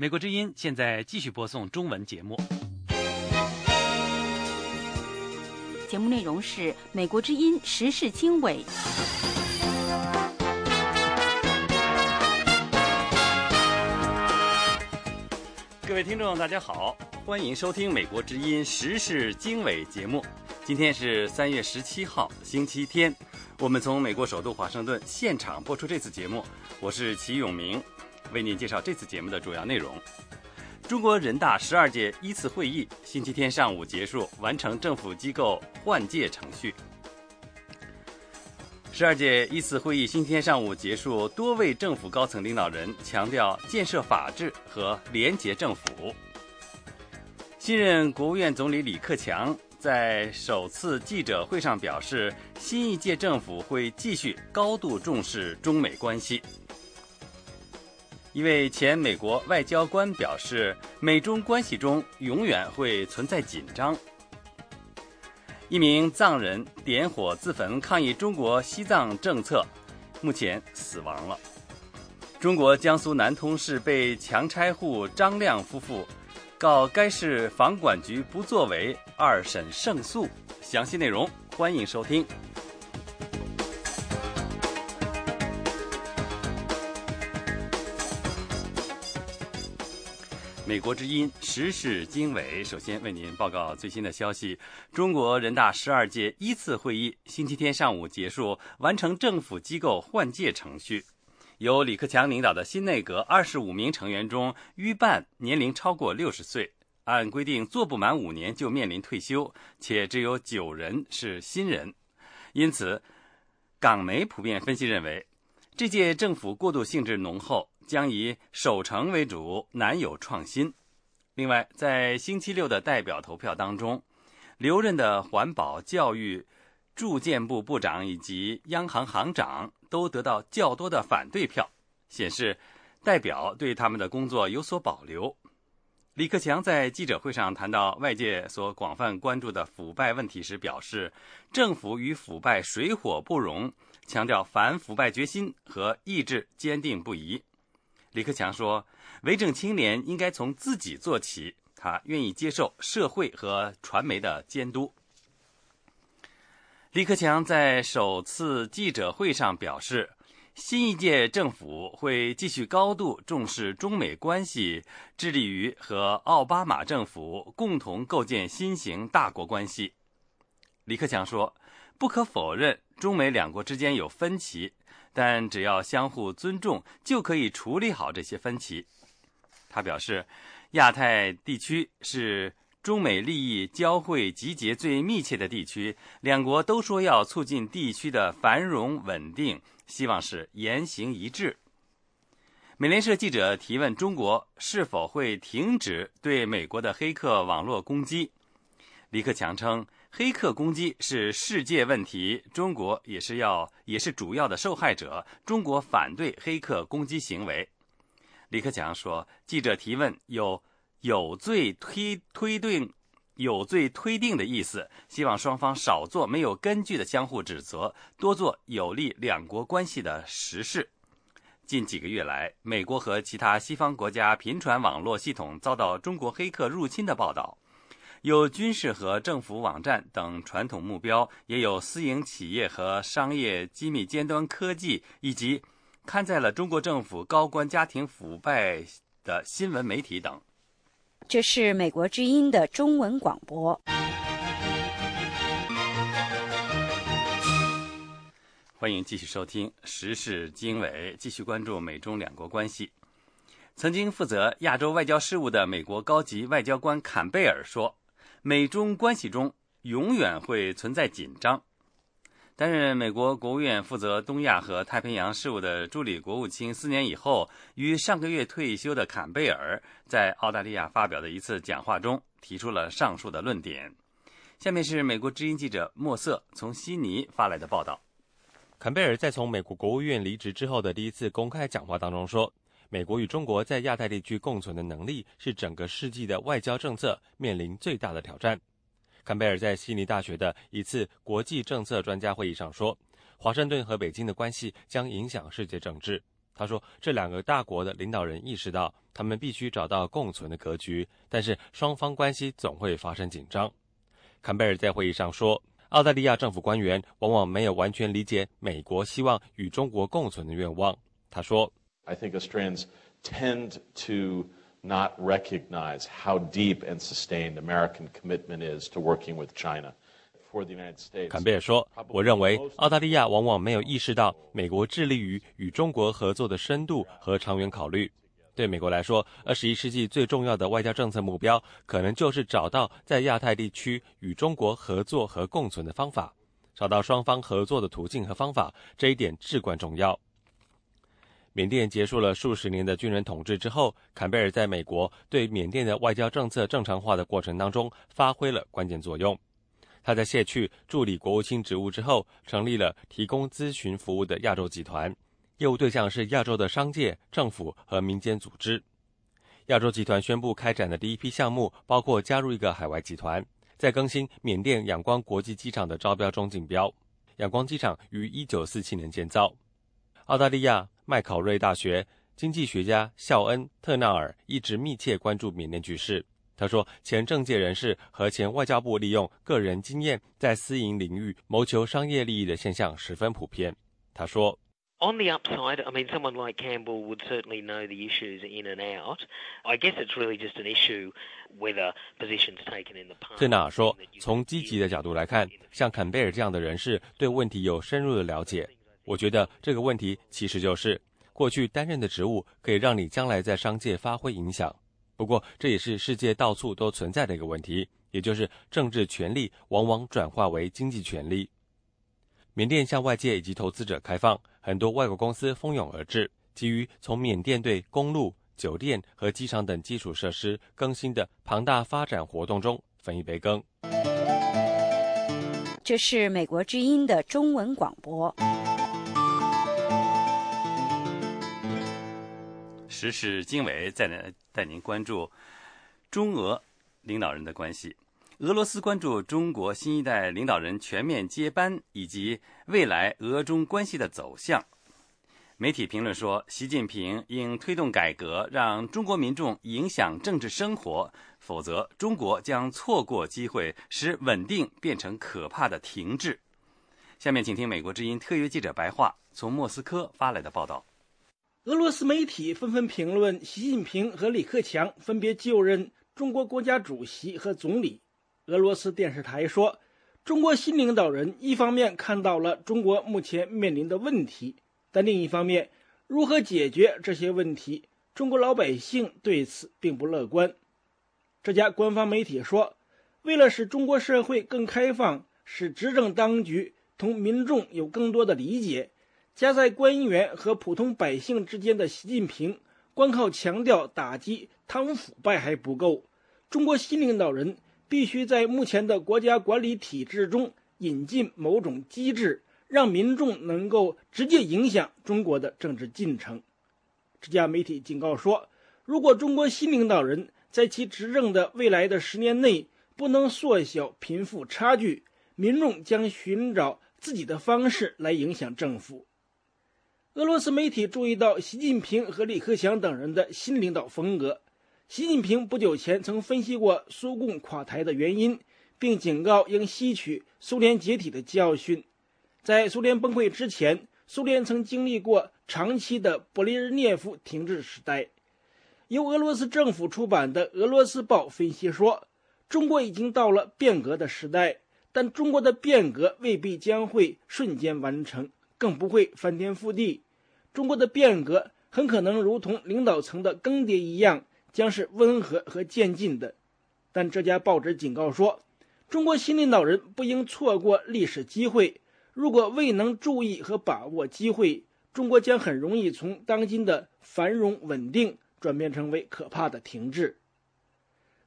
美国之音现在继续播送中文节目。节目内容是美国之音时事经纬。各位听众，大家好，欢迎收听美国之音时事经纬节目。今天是三月十七号，星期天。我们从美国首都华盛顿现场播出这次节目，我是齐永明，为您介绍这次节目的主要内容。中国人大十二届一次会议星期天上午结束，完成政府机构换届程序。十二届一次会议星期天上午结束，多位政府高层领导人强调建设法治和廉洁政府。新任国务院总理李克强在首次记者会上表示，新一届政府会继续高度重视中美关系。一位前美国外交官表示，美中关系中永远会存在紧张。一名藏人点火自焚抗议中国西藏政策，目前死亡了。中国江苏南通市被强拆户张亮夫妇告该市房管局不作为，二审胜诉。详细内容欢迎收听。美国之音时事经纬，首先为您报告最新的消息：中国人大十二届一次会议星期天上午结束，完成政府机构换届程序。由李克强领导的新内阁二十五名成员中，逾半年龄超过六十岁，按规定做不满五年就面临退休，且只有九人是新人。因此，港媒普遍分析认为，这届政府过渡性质浓厚。将以守成为主，难有创新。另外，在星期六的代表投票当中，留任的环保、教育、住建部部长以及央行行长都得到较多的反对票，显示代表对他们的工作有所保留。李克强在记者会上谈到外界所广泛关注的腐败问题时表示，政府与腐败水火不容，强调反腐败决心和意志坚定不移。李克强说：“为政清廉应该从自己做起，他愿意接受社会和传媒的监督。”李克强在首次记者会上表示，新一届政府会继续高度重视中美关系，致力于和奥巴马政府共同构建新型大国关系。李克强说：“不可否认，中美两国之间有分歧。”但只要相互尊重，就可以处理好这些分歧。他表示，亚太地区是中美利益交汇集结最密切的地区，两国都说要促进地区的繁荣稳定，希望是言行一致。美联社记者提问中国是否会停止对美国的黑客网络攻击，李克强称。黑客攻击是世界问题，中国也是要也是主要的受害者。中国反对黑客攻击行为。李克强说：“记者提问有有罪推推定有罪推定的意思，希望双方少做没有根据的相互指责，多做有利两国关系的实事。”近几个月来，美国和其他西方国家频传网络系统遭到中国黑客入侵的报道。有军事和政府网站等传统目标，也有私营企业和商业机密尖端科技，以及刊载了中国政府高官家庭腐败的新闻媒体等。这是美国之音的中文广播。欢迎继续收听时事经纬，继续关注美中两国关系。曾经负责亚洲外交事务的美国高级外交官坎贝尔说。美中关系中永远会存在紧张。担任美国国务院负责东亚和太平洋事务的助理国务卿四年以后，于上个月退休的坎贝尔在澳大利亚发表的一次讲话中提出了上述的论点。下面是美国知音记者莫瑟从悉尼发来的报道。坎贝尔在从美国国务院离职之后的第一次公开讲话当中说。美国与中国在亚太地区共存的能力是整个世纪的外交政策面临最大的挑战。坎贝尔在悉尼大学的一次国际政策专家会议上说：“华盛顿和北京的关系将影响世界政治。”他说，这两个大国的领导人意识到，他们必须找到共存的格局，但是双方关系总会发生紧张。坎贝尔在会议上说，澳大利亚政府官员往往没有完全理解美国希望与中国共存的愿望。他说：“I think Australians tend to not recognize how deep and sustained American commitment is to working with China。”坎贝尔说：“我认为澳大利亚往往没有意识到美国致力于与中国合作的深度和长远考虑。对美国来说，二十一世纪最重要的外交政策目标，可能就是找到在亚太地区与中国合作和共存的方法，找到双方合作的途径和方法。这一点至关重要。”缅甸结束了数十年的军人统治之后，坎贝尔在美国对缅甸的外交政策正常化的过程当中发挥了关键作用。他在卸去助理国务卿职务之后，成立了提供咨询服务的亚洲集团，业务对象是亚洲的商界、政府和民间组织。亚洲集团宣布开展的第一批项目包括加入一个海外集团，在更新缅甸仰光国际机场的招标中竞标。仰光机场于1947年建造。澳大利亚麦考瑞大学经济学家肖恩·特纳尔一直密切关注缅甸局势。他说，前政界人士和前外交部利用个人经验在私营领域谋求商业利益的现象十分普遍。他说：“On the upside, I mean, someone like Campbell would certainly know the issues in and out. I guess it's really just an issue whether positions taken in the past.” 特纳尔说：“从积极的角度来看，像坎贝尔这样的人士对问题有深入的了解。我觉得这个问题其实就是过去担任的职务可以让你将来在商界发挥影响。”不过，这也是世界到处都存在的一个问题，也就是政治权力往往转化为经济权力。缅甸向外界以及投资者开放，很多外国公司蜂拥而至，基于从缅甸对公路、酒店和机场等基础设施更新的庞大发展活动中分一杯羹。这是美国之音的中文广播。时事经纬在呢带您关注中俄领导人的关系。俄罗斯关注中国新一代领导人全面接班以及未来俄中关系的走向。媒体评论说，习近平应推动改革，让中国民众影响政治生活，否则中国将错过机会，使稳定变成可怕的停滞。下面请听美国之音特约记者白桦从莫斯科发来的报道。俄罗斯媒体纷纷评论习近平和李克强分别就任中国国家主席和总理。俄罗斯电视台说，中国新领导人一方面看到了中国目前面临的问题，但另一方面，如何解决这些问题，中国老百姓对此并不乐观。这家官方媒体说，为了使中国社会更开放，使执政当局同民众有更多的理解。夹在官员和普通百姓之间的习近平，光靠强调打击贪污腐败还不够。中国新领导人必须在目前的国家管理体制中引进某种机制，让民众能够直接影响中国的政治进程。这家媒体警告说，如果中国新领导人在其执政的未来的十年内不能缩小贫富差距，民众将寻找自己的方式来影响政府。俄罗斯媒体注意到习近平和李克强等人的新领导风格。习近平不久前曾分析过苏共垮台的原因，并警告应吸取苏联解体的教训。在苏联崩溃之前，苏联曾经历过长期的勃列日涅夫停滞时代。由俄罗斯政府出版的《俄罗斯报》分析说，中国已经到了变革的时代，但中国的变革未必将会瞬间完成。更不会翻天覆地，中国的变革很可能如同领导层的更迭一样，将是温和和渐进的。但这家报纸警告说，中国新领导人不应错过历史机会，如果未能注意和把握机会，中国将很容易从当今的繁荣稳定转变成为可怕的停滞。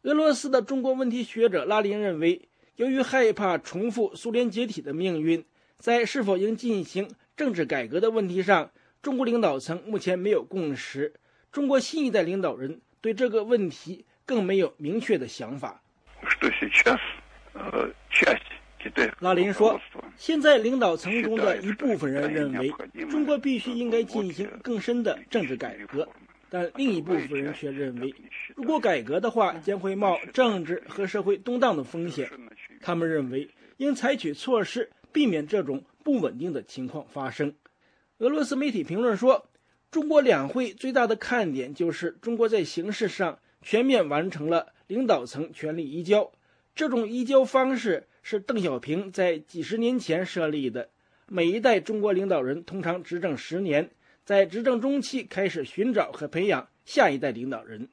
俄罗斯的中国问题学者拉林认为，由于害怕重复苏联解体的命运，在是否应进行。政治改革的问题上，中国领导层目前没有共识。中国新一代领导人对这个问题更没有明确的想法。拉林说：“现在领导层中的一部分人认为，中国必须应该进行更深的政治改革，但另一部分人却认为，如果改革的话，将会冒政治和社会动荡的风险。他们认为，应采取措施避免这种不稳定的情况发生。”俄罗斯媒体评论说：“中国两会最大的看点就是中国在形式上全面完成了领导层权力移交，这种移交方式。”是邓小平在几十年前设立的。每一代中国领导人通常执政十年，在执政中期开始寻找和培养下一代领导人。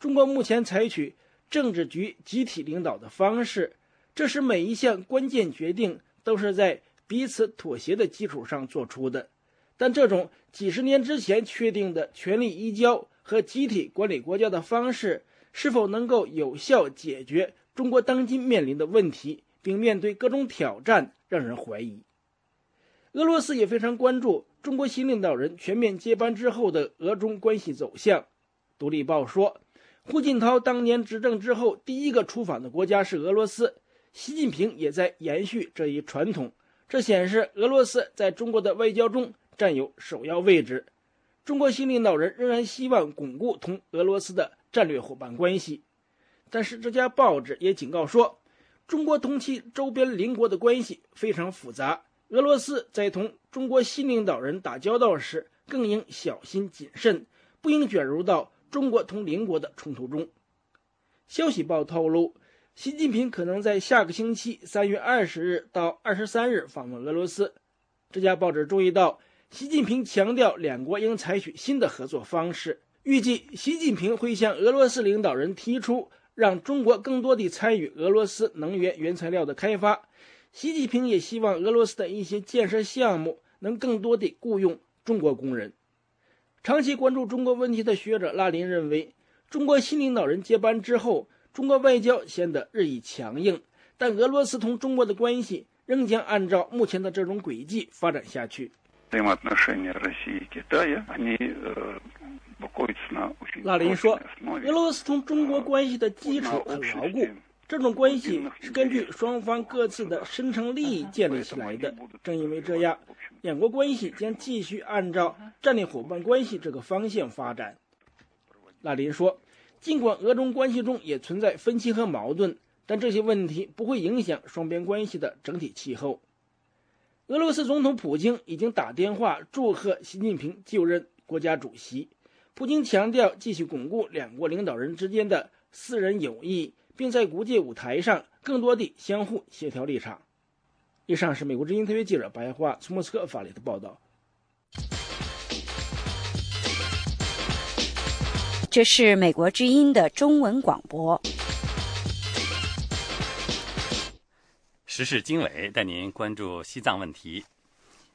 中国目前采取政治局集体领导的方式，这使每一项关键决定都是在彼此妥协的基础上做出的。但这种几十年之前确定的权力移交和集体管理国家的方式，是否能够有效解决中国当今面临的问题？并面对各种挑战，让人怀疑。俄罗斯也非常关注中国新领导人全面接班之后的俄中关系走向。独立报说，胡锦涛当年执政之后第一个出访的国家是俄罗斯，习近平也在延续这一传统。这显示俄罗斯在中国的外交中占有首要位置。中国新领导人仍然希望巩固同俄罗斯的战略伙伴关系，但是这家报纸也警告说。中国同其周边邻国的关系非常复杂，俄罗斯在同中国新领导人打交道时更应小心谨慎，不应卷入到中国同邻国的冲突中。消息报透露，习近平可能在下个星期三月二十日到二十三日访问俄罗斯。这家报纸注意到，习近平强调两国应采取新的合作方式，预计习近平会向俄罗斯领导人提出。让中国更多地参与俄罗斯能源原材料的开发。习近平也希望俄罗斯的一些建设项目能更多地雇佣中国工人。长期关注中国问题的学者拉林认为，中国新领导人接班之后，中国外交显得日益强硬，但俄罗斯同中国的关系仍将按照目前的这种轨迹发展下去。拉林说：“俄罗斯同中国关系的基础很牢固，这种关系是根据双方各自的深层利益建立起来的。正因为这样，两国关系将继续按照战略伙伴关系这个方向发展。”拉林说：“尽管俄中关系中也存在分歧和矛盾，但这些问题不会影响双边关系的整体气候。”俄罗斯总统普京已经打电话祝贺习近平就任国家主席。普京强调继续巩固两国领导人之间的私人友谊，并在国际舞台上更多地相互协调立场。以上是美国之音特约记者白桦从莫斯科发来的报道。这是美国之音的中文广播。时事经纬带您关注西藏问题。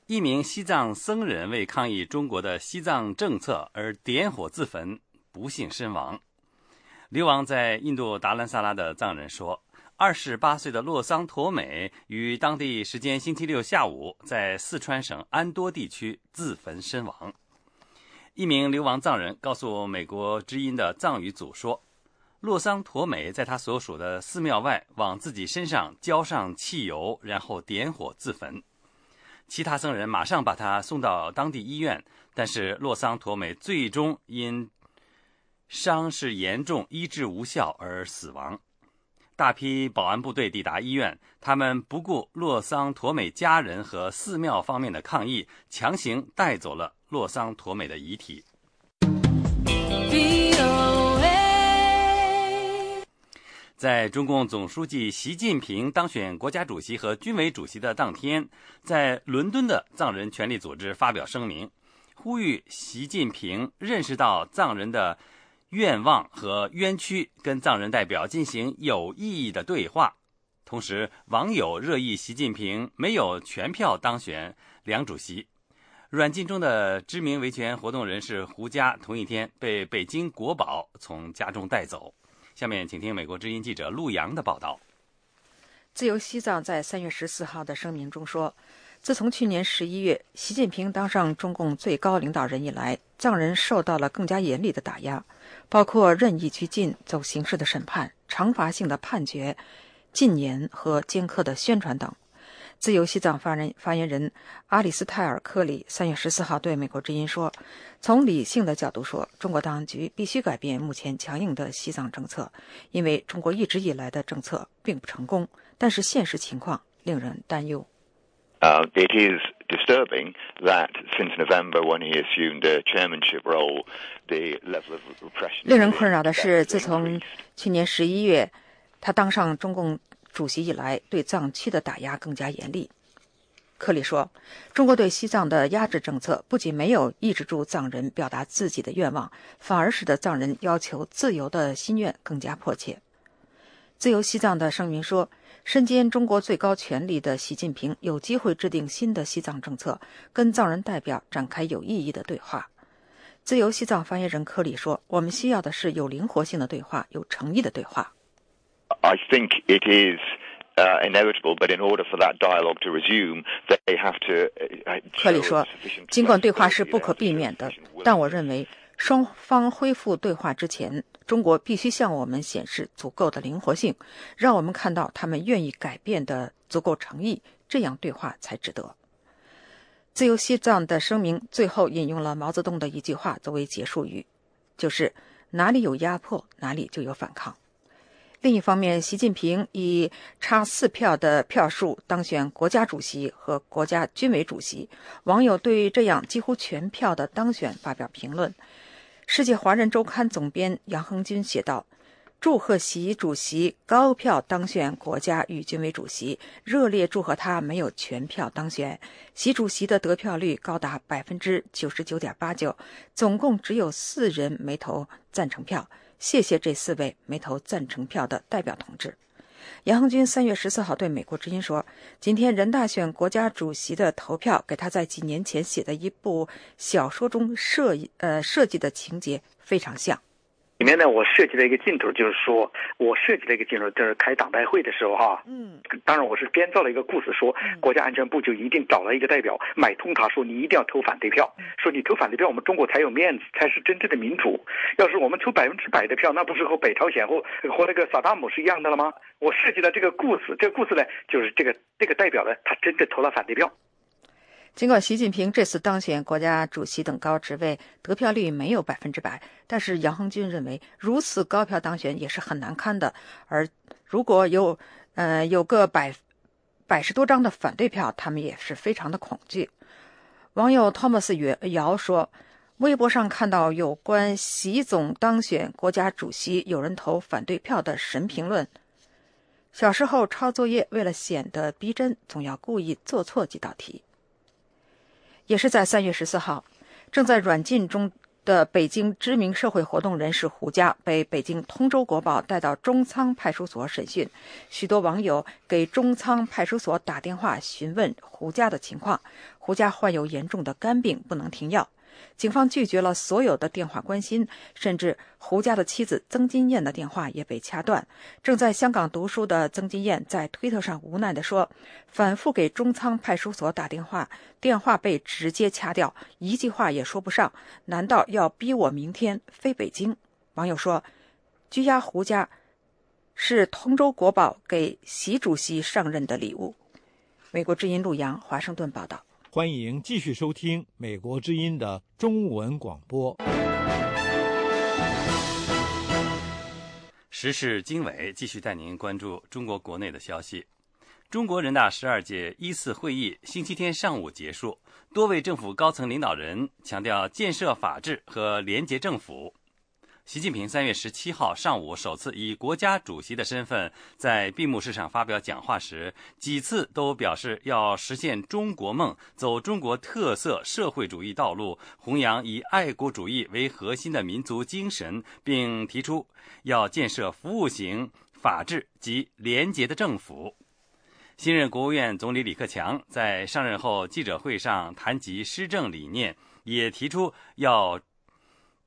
一名西藏僧人为抗议中国的西藏政策而点火自焚，不幸身亡。流亡在印度达兰萨拉的藏人说，二十八岁的洛桑陀美于当地时间星期六下午在四川省安多地区自焚身亡。一名流亡藏人告诉美国之音的藏语组说，洛桑陀美在他所属的寺庙外往自己身上浇上汽油，然后点火自焚。其他僧人马上把他送到当地医院，但是洛桑陀美最终因伤势严重、医治无效而死亡。大批保安部队抵达医院，他们不顾洛桑陀美家人和寺庙方面的抗议，强行带走了洛桑陀美的遗体。在中共总书记习近平当选国家主席和军委主席的当天，在伦敦的藏人权利组织发表声明，呼吁习近平认识到藏人的愿望和冤屈，跟藏人代表进行有意义的对话。同时，网友热议习近平没有全票当选两主席。软禁中的知名维权活动人士胡佳，同一天被北京国宝从家中带走。下面请听美国之音记者陆洋的报道。自由西藏在三月十四号的声明中说：“自从去年十一月习近平当上中共最高领导人以来，藏人受到了更加严厉的打压，包括任意拘禁、走形式的审判、惩罚性的判决、禁言和尖刻的宣传等。自由西藏发人发言人阿里斯泰尔·克里三月十四号对美国之音说：“从理性的角度说，中国当局必须改变目前强硬的西藏政策，因为中国一直以来的政策并不成功。但是现实情况令人担忧。” Uh, it is disturbing that since November, when he assumed a chairmanship role, the level of repression. 令人困扰的是，自从去年十一月他当上中共。主席以来，对藏区的打压更加严厉。克里说：“中国对西藏的压制政策不仅没有抑制住藏人表达自己的愿望，反而使得藏人要求自由的心愿更加迫切。”自由西藏的声明说：“身兼中国最高权力的习近平有机会制定新的西藏政策，跟藏人代表展开有意义的对话。”自由西藏发言人科里说：“我们需要的是有灵活性的对话，有诚意的对话。” I think it is uh, inevitable, but in order for that dialogue to resume, they have to. 克里说：“尽管对话是不可避免的，但我认为双方恢复对话之前，中国必须向我们显示足够的灵活性，让我们看到他们愿意改变的足够诚意，这样对话才值得。”自由西藏的声明最后引用了毛泽东的一句话作为结束语，就是“哪里有压迫，哪里就有反抗。”另一方面，习近平以差四票的票数当选国家主席和国家军委主席。网友对这样几乎全票的当选发表评论。世界华人周刊总编杨恒军写道：“祝贺习主席高票当选国家与军委主席，热烈祝贺他没有全票当选。习主席的得票率高达百分之九十九点八九，总共只有四人没投赞成票。”谢谢这四位没投赞成票的代表同志。杨恒军三月十四号对美国之音说：“今天人大选国家主席的投票，给他在几年前写的一部小说中设呃设计的情节非常像。”里面呢，我设计了一个镜头，就是说我设计了一个镜头，就是开党代会的时候哈，嗯，当然我是编造了一个故事，说国家安全部就一定找了一个代表买通他，说你一定要投反对票，说你投反对票，我们中国才有面子，才是真正的民主。要是我们投百分之百的票，那不是和北朝鲜或和那个萨达姆是一样的了吗？我设计了这个故事，这个故事呢，就是这个这个代表呢，他真的投了反对票。尽管习近平这次当选国家主席等高职位得票率没有百分之百，但是杨恒军认为如此高票当选也是很难堪的。而如果有，呃，有个百百十多张的反对票，他们也是非常的恐惧。网友 Thomas 姚说：“微博上看到有关习总当选国家主席有人投反对票的神评论。小时候抄作业，为了显得逼真，总要故意做错几道题。”也是在三月十四号，正在软禁中的北京知名社会活动人士胡佳被北京《通州国宝》带到中仓派出所审讯。许多网友给中仓派出所打电话询问胡佳的情况。胡佳患有严重的肝病，不能停药。警方拒绝了所有的电话关心，甚至胡家的妻子曾金燕的电话也被掐断。正在香港读书的曾金燕在推特上无奈地说：“反复给中仓派出所打电话，电话被直接掐掉，一句话也说不上。难道要逼我明天飞北京？”网友说：“拘押胡家是通州国宝给习主席上任的礼物。”美国之音陆洋华盛顿报道。欢迎继续收听美国之音的中文广播。时事经纬继续带您关注中国国内的消息。中国人大十二届一次会议星期天上午结束，多位政府高层领导人强调建设法治和廉洁政府。习近平三月十七号上午首次以国家主席的身份在闭幕式上发表讲话时，几次都表示要实现中国梦，走中国特色社会主义道路，弘扬以爱国主义为核心的民族精神，并提出要建设服务型、法治及廉洁的政府。新任国务院总理李克强在上任后记者会上谈及施政理念，也提出要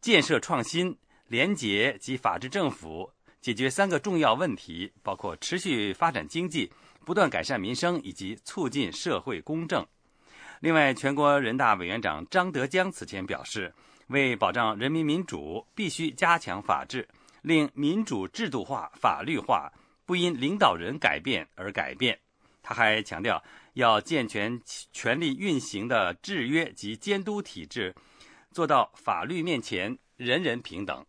建设创新。廉洁及法治政府解决三个重要问题，包括持续发展经济、不断改善民生以及促进社会公正。另外，全国人大委员长张德江此前表示，为保障人民民主，必须加强法治，令民主制度化、法律化，不因领导人改变而改变。他还强调，要健全权力运行的制约及监督体制，做到法律面前人人平等。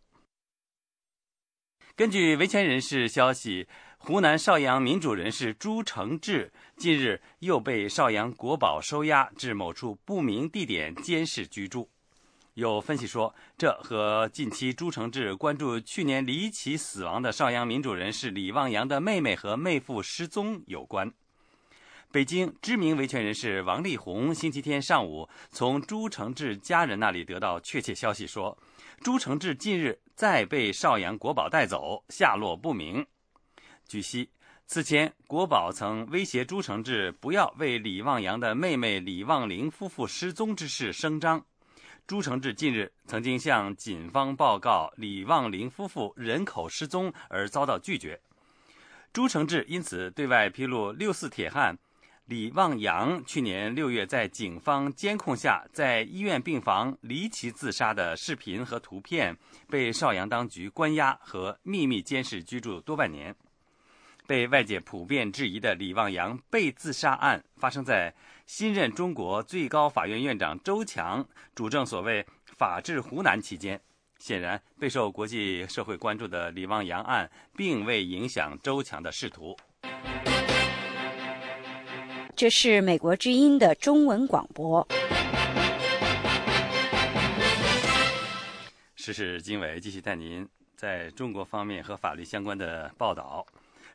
根据维权人士消息，湖南邵阳民主人士朱承志近日又被邵阳国保收押至某处不明地点监视居住。有分析说，这和近期朱承志关注去年离奇死亡的邵阳民主人士李旺阳的妹妹和妹夫失踪有关。北京知名维权人士王力宏星期天上午从朱承志家人那里得到确切消息，说朱承志近日再被邵阳国宝带走，下落不明。据悉，此前国宝曾威胁朱承志不要为李旺阳的妹妹李旺玲夫妇失踪之事声张。朱承志近日曾经向警方报告李旺玲夫妇人口失踪而遭到拒绝，朱承志因此对外披露六四铁汉。李旺阳去年六月在警方监控下在医院病房离奇自杀的视频和图片，被邵阳当局关押和秘密监视居住多半年。被外界普遍质疑的李旺阳被自杀案，发生在新任中国最高法院院长周强主政所谓“法治湖南”期间。显然，备受国际社会关注的李旺阳案，并未影响周强的仕途。这是美国之音的中文广播。时事经纬继续带您在中国方面和法律相关的报道。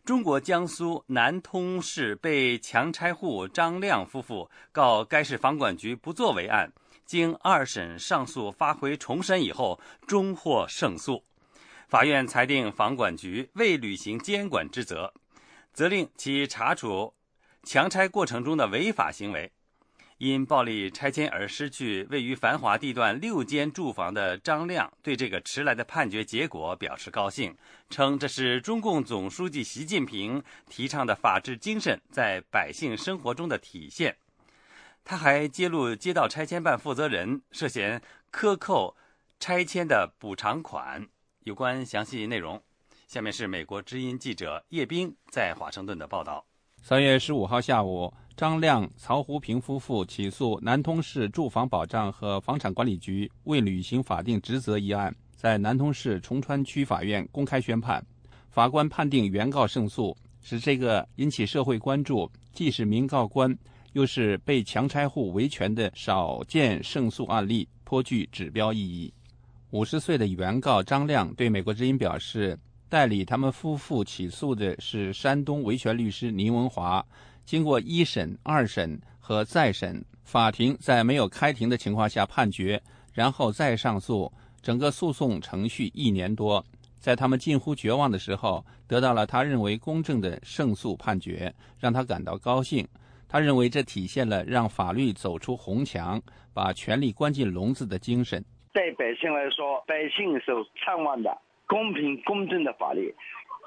中国江苏南通市被强拆户张亮夫妇告该市房管局不作为案，经二审上诉发回重审以后，终获胜诉。法院裁定房管局未履行监管职责，责令其查处。强拆过程中的违法行为，因暴力拆迁而失去位于繁华地段六间住房的张亮，对这个迟来的判决结果表示高兴，称这是中共总书记习近平提倡的法治精神在百姓生活中的体现。他还揭露街道拆迁办负责人涉嫌克扣拆迁的补偿款。有关详细内容，下面是美国之音记者叶冰在华盛顿的报道。三月十五号下午，张亮、曹胡平夫妇起诉南通市住房保障和房产管理局未履行法定职责一案，在南通市崇川区法院公开宣判。法官判定原告胜诉，使这个引起社会关注、既是民告官又是被强拆户维权的少见胜诉案例颇具指标意义。五十岁的原告张亮对美国之音表示。代理他们夫妇起诉的是山东维权律师倪文华。经过一审、二审和再审，法庭在没有开庭的情况下判决，然后再上诉，整个诉讼程序一年多。在他们近乎绝望的时候，得到了他认为公正的胜诉判决，让他感到高兴。他认为这体现了让法律走出红墙，把权力关进笼子的精神。对百姓来说，百姓是盼望的。公平公正的法律，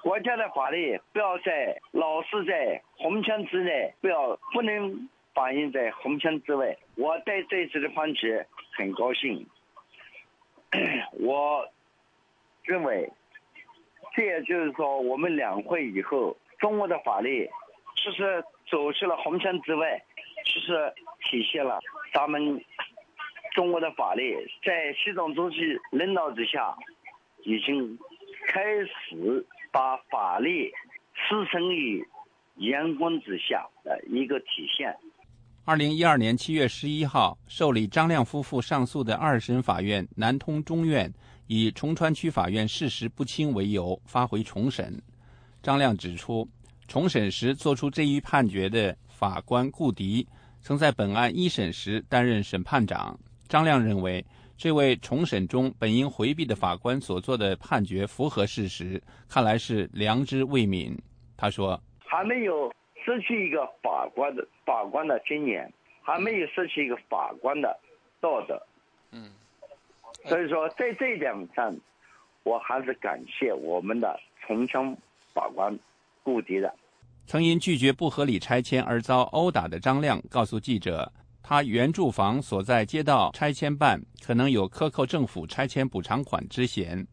国家的法律不要在老是在红墙之内，不要不能反映在红墙之外。我对这次的判决很高兴，我认为，这也就是说，我们两会以后，中国的法律其实走出了红墙之外，其实体现了咱们中国的法律在习总书记领导之下。已经开始把法律置身于阳光之下的一个体现。二零一二年七月十一号，受理张亮夫妇上诉的二审法院南通中院以崇川区法院事实不清为由发回重审。张亮指出，重审时作出这一判决的法官顾迪曾在本案一审时担任审判长。张亮认为。这位重审中本应回避的法官所做的判决符合事实，看来是良知未泯。他说：“还没有失去一个法官的法官的尊严，还没有失去一个法官的道德。”嗯，所以说在这一点上，我还是感谢我们的重庆法官顾迪的。曾因拒绝不合理拆迁而遭殴打的张亮告诉记者。他原住房所在街道拆迁办可能有克扣政府拆迁补偿款之嫌。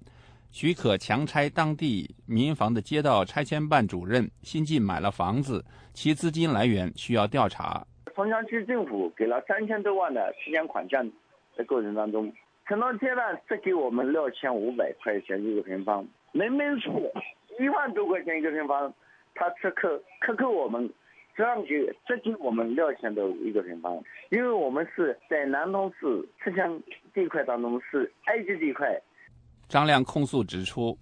许可强拆当地民房的街道拆迁办主任新进买了房子，其资金来源需要调查。松江区政府给了三千多万的拆迁款项的过程当中，承诺阶段只给我们六千五百块钱一个平方，门门处一万多块钱一个平方，他只克克扣我们这样给只给我们六千多一个平方，因为我们是在南通市城乡地块当中是 A 级地块。张亮控诉指出，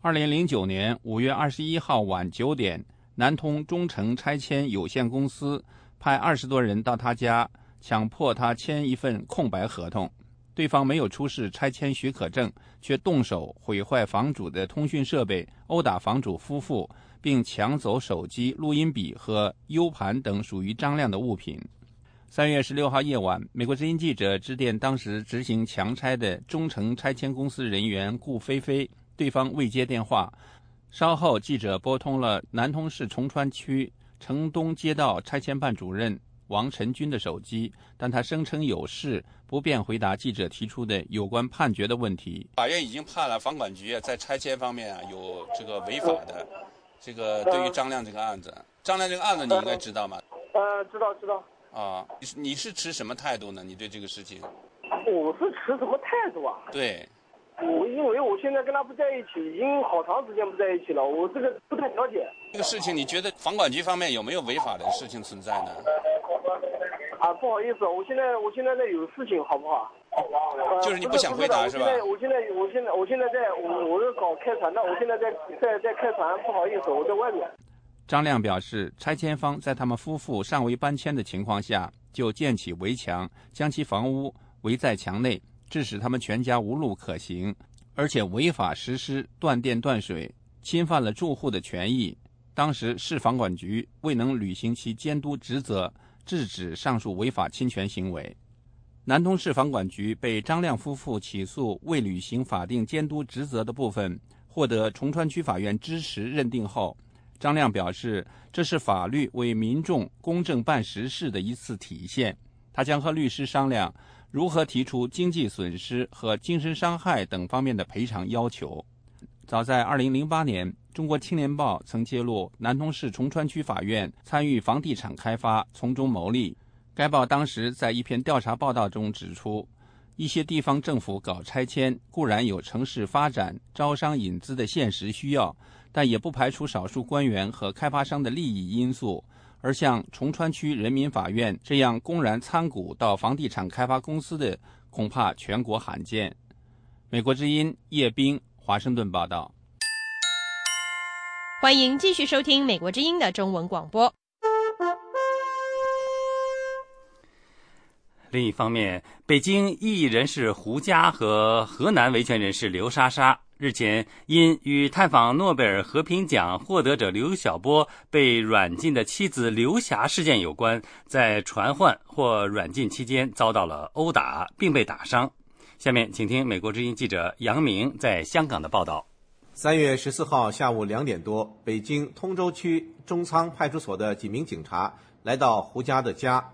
二零零九年五月二十一号晚九点，南通中城拆迁有限公司派二十多人到他家，强迫他签一份空白合同。对方没有出示拆迁许可证，却动手毁坏房主的通讯设备，殴打房主夫妇，并抢走手机、录音笔和 U 盘等属于张亮的物品。三月十六号夜晚，美国之音记者致电当时执行强拆的中城拆迁公司人员顾菲菲，对方未接电话。稍后，记者拨通了南通市崇川区城东街道拆迁办主任王晨军的手机，但他声称有事，不便回答记者提出的有关判决的问题。法院已经判了房管局在拆迁方面啊有这个违法的，这个对于张亮这个案子，张亮这个案子你应该知道吗？呃，知道知道。啊，你是你是持什么态度呢？你对这个事情？我是持什么态度啊？对，我因为我现在跟他不在一起，已经好长时间不在一起了，我这个不太了解。这个事情，你觉得房管局方面有没有违法的事情存在呢？啊，不好意思，我现在我现在在有事情，好不好？就是你不想回答是吧？我现在我现在我现在在我我是搞开船的，我现在在在在开船，不好意思，我在外面。张亮表示，拆迁方在他们夫妇尚未搬迁的情况下，就建起围墙，将其房屋围在墙内，致使他们全家无路可行，而且违法实施断电断水，侵犯了住户的权益。当时市房管局未能履行其监督职责，制止上述违法侵权行为。南通市房管局被张亮夫妇起诉未履行法定监督职责的部分，获得崇川区法院支持认定后。张亮表示，这是法律为民众公正办实事的一次体现。他将和律师商量如何提出经济损失和精神伤害等方面的赔偿要求。早在2008年，《中国青年报》曾揭露南通市崇川区法院参与房地产开发，从中牟利。该报当时在一篇调查报道中指出，一些地方政府搞拆迁固然有城市发展、招商引资的现实需要。但也不排除少数官员和开发商的利益因素，而像崇川区人民法院这样公然参股到房地产开发公司的，恐怕全国罕见。美国之音叶冰华盛顿报道。欢迎继续收听美国之音的中文广播。另一方面，北京异议人士胡佳和河南维权人士刘莎莎。日前，因与探访诺贝尔和平奖获得者刘晓波被软禁的妻子刘霞事件有关，在传唤或软禁期间遭到了殴打，并被打伤。下面，请听美国之音记者杨明在香港的报道。三月十四号下午两点多，北京通州区中仓派出所的几名警察来到胡佳的家，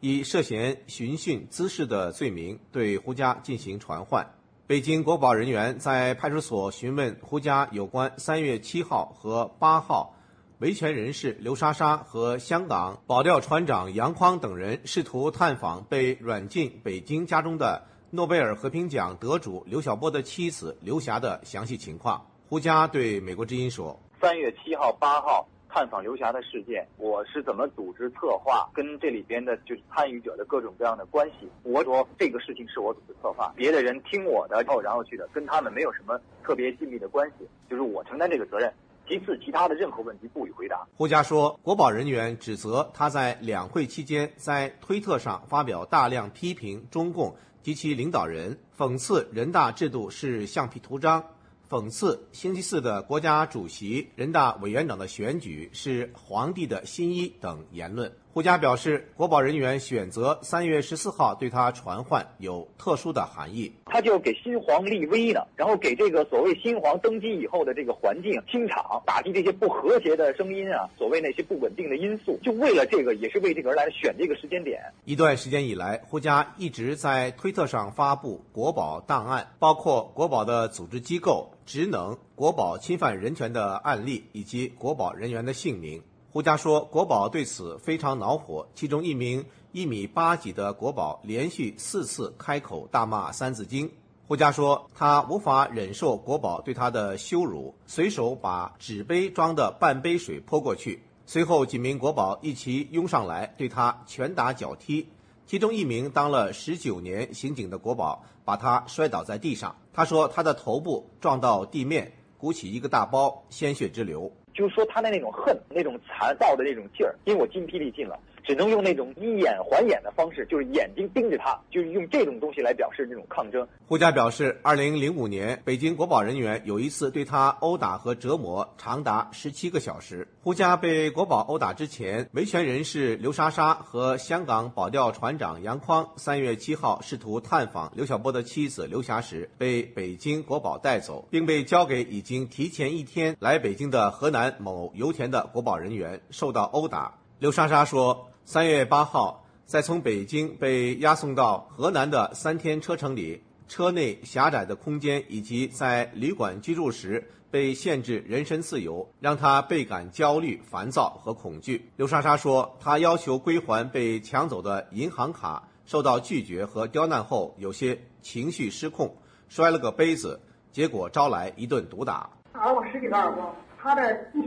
以涉嫌寻衅滋事的罪名对胡佳进行传唤。北京国保人员在派出所询问胡佳有关三月七号和八号，维权人士刘莎莎和香港保钓船长杨匡等人试图探访被软禁北京家中的诺贝尔和平奖得主刘晓波的妻子刘霞的详细情况。胡佳对美国之音说：“三月七号、八号。”探访刘霞的事件，我是怎么组织策划，跟这里边的就是参与者的各种各样的关系。我说这个事情是我组织策划，别的人听我的，然后然后去的，跟他们没有什么特别紧密的关系，就是我承担这个责任。其次，其他的任何问题不予回答。胡佳说，国保人员指责他在两会期间在推特上发表大量批评中共及其领导人，讽刺人大制度是橡皮图章。讽刺星期四的国家主席、人大委员长的选举是皇帝的新衣等言论。胡佳表示，国保人员选择三月十四号对他传唤有特殊的含义。他就给新皇立威呢，然后给这个所谓新皇登基以后的这个环境清场，打击这些不和谐的声音啊，所谓那些不稳定的因素，就为了这个，也是为这个而来，选这个时间点。一段时间以来，胡佳一直在推特上发布国保档案，包括国保的组织机构、职能、国保侵犯人权的案例以及国保人员的姓名。胡佳说，国宝对此非常恼火。其中一名一米八几的国宝连续四次开口大骂《三字经》。胡佳说，他无法忍受国宝对他的羞辱，随手把纸杯装的半杯水泼过去。随后，几名国宝一起拥上来，对他拳打脚踢。其中一名当了十九年刑警的国宝把他摔倒在地上。他说，他的头部撞到地面，鼓起一个大包，鲜血直流。就是说他的那种恨、那种残暴的那种劲儿，因为我筋疲力尽了，只能用那种以眼还眼的方式，就是眼睛盯着他，就是用这种东西来表示这种抗争。胡佳表示，二零零五年北京国保人员有一次对他殴打和折磨，长达十七个小时。胡佳被国保殴打之前，维权人士刘莎莎和香港保钓船长杨匡三月七号试图探访刘晓波的妻子刘霞时，被北京国保带走，并被交给已经提前一天来北京的河南某油田的国保人员，受到殴打。刘莎莎说，三月八号在从北京被押送到河南的三天车程里，车内狭窄的空间以及在旅馆居住时。被限制人身自由，让他倍感焦虑、烦躁和恐惧。刘莎莎说，她要求归还被抢走的银行卡，受到拒绝和刁难后，有些情绪失控，摔了个杯子，结果招来一顿毒打。打了我十几个耳光，他的第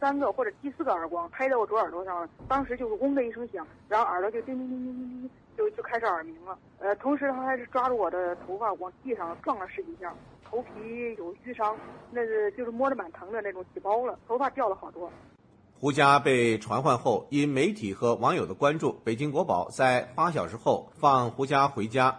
三个或者第四个耳光拍在我左耳朵上了，当时就是嗡的一声响，然后耳朵就叮叮叮叮叮叮，就就开始耳鸣了。呃，同时他还是抓住我的头发往地上撞了十几下。头皮有淤伤，那是就是摸着蛮疼的那种起包了，头发掉了好多。胡佳被传唤后，因媒体和网友的关注，北京国宝在八小时后放胡佳回家。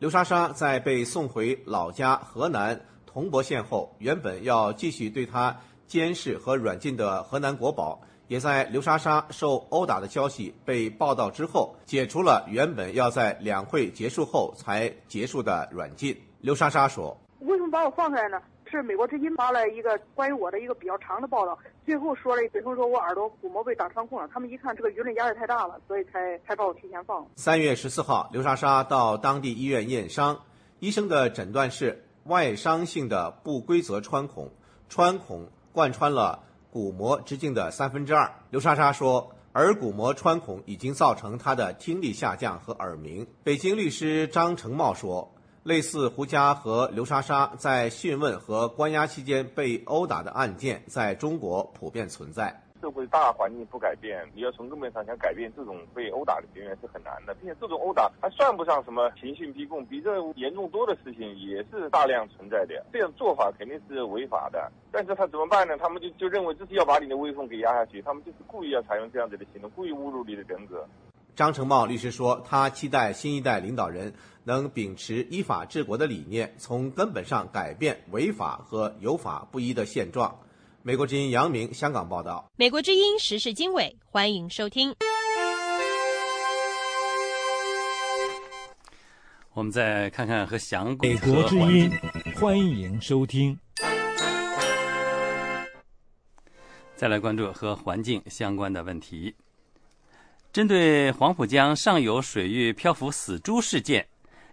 刘莎莎在被送回老家河南铜柏县后，原本要继续对她监视和软禁的河南国宝，也在刘莎莎受殴打的消息被报道之后，解除了原本要在两会结束后才结束的软禁。刘莎莎说。为什么把我放出来呢？是美国之音发了一个关于我的一个比较长的报道，最后说了最后说我耳朵鼓膜被打穿孔了。他们一看这个舆论压力太大了，所以才才把我提前放。三月十四号，刘莎莎到当地医院验伤，医生的诊断是外伤性的不规则穿孔，穿孔贯穿了鼓膜直径的三分之二。刘莎莎说，耳鼓膜穿孔已经造成她的听力下降和耳鸣。北京律师张成茂说。类似胡佳和刘莎莎在讯问和关押期间被殴打的案件，在中国普遍存在。社会大环境不改变，你要从根本上想改变这种被殴打的边缘是很难的，并且这种殴打还算不上什么刑讯逼供，比这严重多的事情也是大量存在的。这样做法肯定是违法的，但是他怎么办呢？他们就就认为这是要把你的威风给压下去，他们就是故意要采用这样子的行动，故意侮辱你的人格。张成茂律师说，他期待新一代领导人能秉持依法治国的理念，从根本上改变违法和有法不依的现状。美国之音杨明香港报道。美国之音时事经纬，欢迎收听。我们再看看和祥美国之音，欢迎收听。再来关注和环境相关的问题。针对黄浦江上游水域漂浮死猪事件，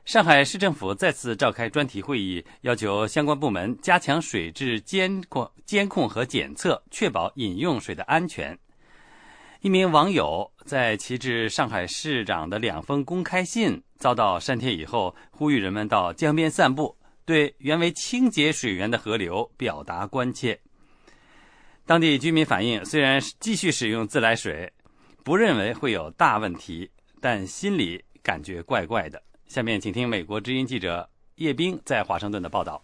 上海市政府再次召开专题会议，要求相关部门加强水质监控、监控和检测，确保饮用水的安全。一名网友在其致上海市长的两封公开信遭到删帖以后，呼吁人们到江边散步，对原为清洁水源的河流表达关切。当地居民反映，虽然继续使用自来水。不认为会有大问题，但心里感觉怪怪的。下面请听美国之音记者叶冰在华盛顿的报道。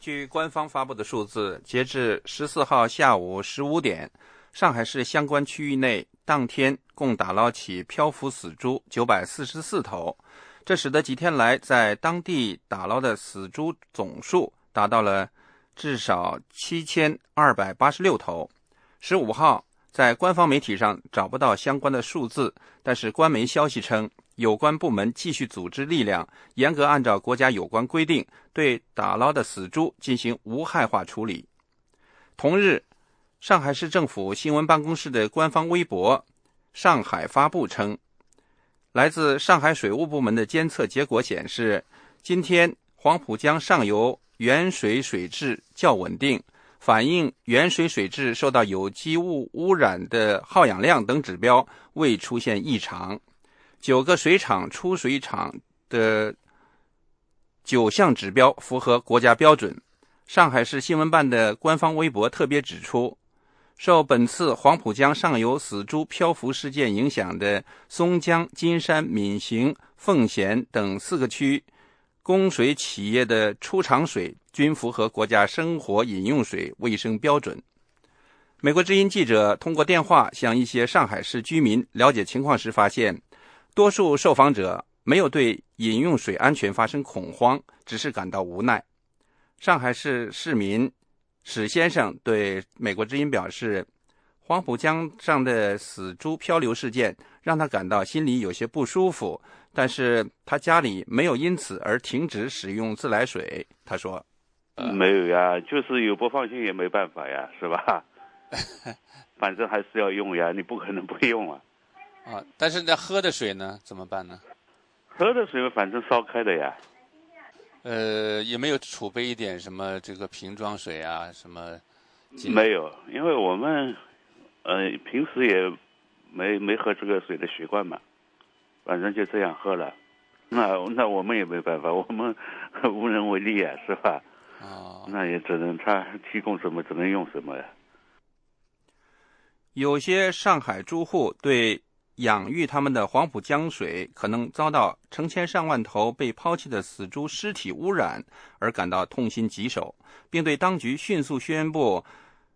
据官方发布的数字，截至十四号下午十五点，上海市相关区域内当天共打捞起漂浮死猪九百四十四头，这使得几天来在当地打捞的死猪总数达到了至少七千二百八十六头。十五号。在官方媒体上找不到相关的数字，但是官媒消息称，有关部门继续组织力量，严格按照国家有关规定，对打捞的死猪进行无害化处理。同日，上海市政府新闻办公室的官方微博“上海发布”称，来自上海水务部门的监测结果显示，今天黄浦江上游原水水质较稳定。反映原水水质受到有机物污染的耗氧量等指标未出现异常，九个水厂出水厂的九项指标符合国家标准。上海市新闻办的官方微博特别指出，受本次黄浦江上游死猪漂浮事件影响的松江、金山、闵行、奉贤等四个区供水企业的出厂水。均符合国家生活饮用水卫生标准。美国之音记者通过电话向一些上海市居民了解情况时发现，多数受访者没有对饮用水安全发生恐慌，只是感到无奈。上海市市民史先生对美国之音表示，黄浦江上的死猪漂流事件让他感到心里有些不舒服，但是他家里没有因此而停止使用自来水。他说。没有呀，就是有不放心也没办法呀，是吧？反正还是要用呀，你不可能不用啊。啊，但是那喝的水呢？怎么办呢？喝的水反正烧开的呀。呃，有没有储备一点什么这个瓶装水啊？什么？没有，因为我们呃平时也没没喝这个水的习惯嘛，反正就这样喝了。那那我们也没办法，我们 无能为力啊，是吧？哦，那也只能他提供什么，只能用什么呀。有些上海住户对养育他们的黄浦江水可能遭到成千上万头被抛弃的死猪尸体污染而感到痛心疾首，并对当局迅速宣布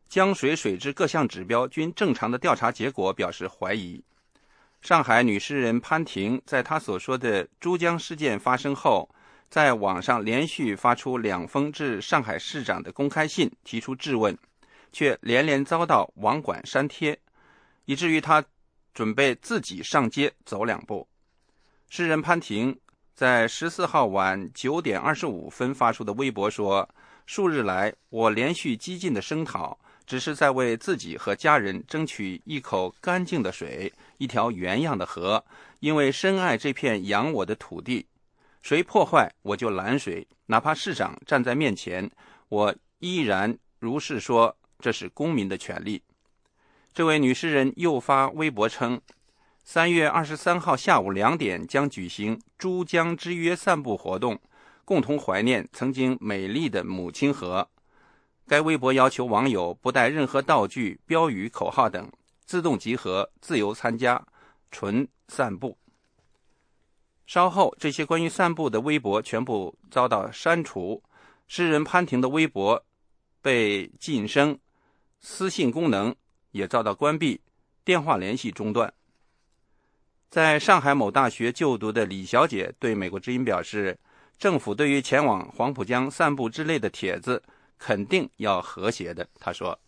江水水质各项指标均正常的调查结果表示怀疑。上海女诗人潘婷在她所说的珠江事件发生后。在网上连续发出两封致上海市长的公开信，提出质问，却连连遭到网管删帖，以至于她准备自己上街走两步。诗人潘婷在十四号晚九点二十五分发出的微博说：“数日来，我连续激进的声讨，只是在为自己和家人争取一口干净的水，一条原样的河，因为深爱这片养我的土地。”谁破坏我就拦谁，哪怕市长站在面前，我依然如是说，这是公民的权利。这位女诗人又发微博称，三月二十三号下午两点将举行珠江之约散步活动，共同怀念曾经美丽的母亲河。该微博要求网友不带任何道具、标语、口号等，自动集合，自由参加，纯散步。稍后，这些关于散步的微博全部遭到删除，诗人潘婷的微博被晋升，私信功能也遭到关闭，电话联系中断。在上海某大学就读的李小姐对美国之音表示，政府对于前往黄浦江散步之类的帖子肯定要和谐的。她说：“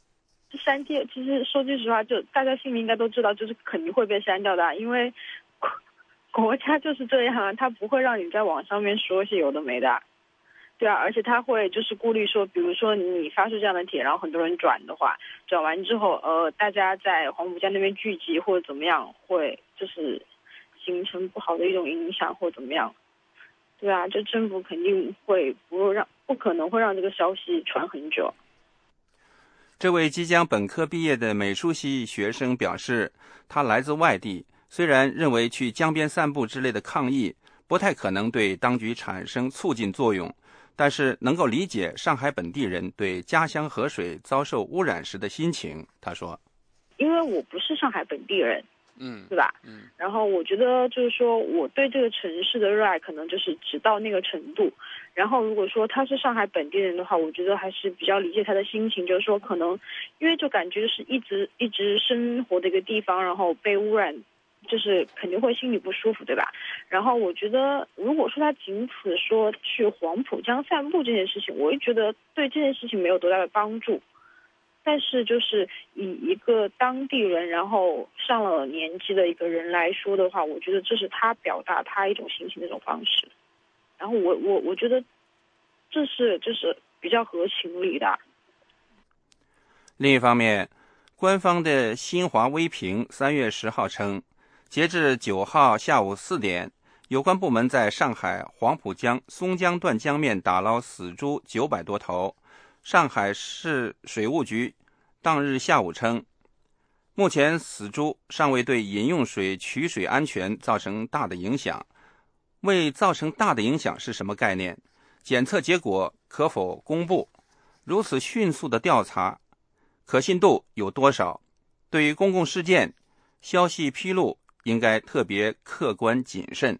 删帖，其实说句实话，就大家心里应该都知道，就是肯定会被删掉的，因为。”国家就是这样啊，他不会让你在网上面说些有的没的，对啊，而且他会就是顾虑说，比如说你发出这样的帖，然后很多人转的话，转完之后，呃，大家在黄浦江那边聚集或者怎么样，会就是形成不好的一种影响或怎么样，对啊，这政府肯定会不让，不可能会让这个消息传很久。这位即将本科毕业的美术系学生表示，他来自外地。虽然认为去江边散步之类的抗议不太可能对当局产生促进作用，但是能够理解上海本地人对家乡河水遭受污染时的心情。他说：“因为我不是上海本地人，嗯，对吧？嗯，然后我觉得就是说，我对这个城市的热爱可能就是只到那个程度。然后如果说他是上海本地人的话，我觉得还是比较理解他的心情，就是说可能因为就感觉是一直一直生活的一个地方，然后被污染。”就是肯定会心里不舒服，对吧？然后我觉得，如果说他仅此说去黄浦江散步这件事情，我也觉得对这件事情没有多大的帮助。但是就是以一个当地人，然后上了年纪的一个人来说的话，我觉得这是他表达他一种心情的一种方式。然后我我我觉得这是就是比较合情理的。另一方面，官方的新华微评三月十号称，截至九号下午四点，有关部门在上海黄浦江松江段江面打捞死猪九百多头。上海市水务局当日下午称，目前死猪尚未对饮用水取水安全造成大的影响。未造成大的影响是什么概念？检测结果可否公布？如此迅速的调查，可信度有多少？对于公共事件，消息披露应该特别客观谨慎。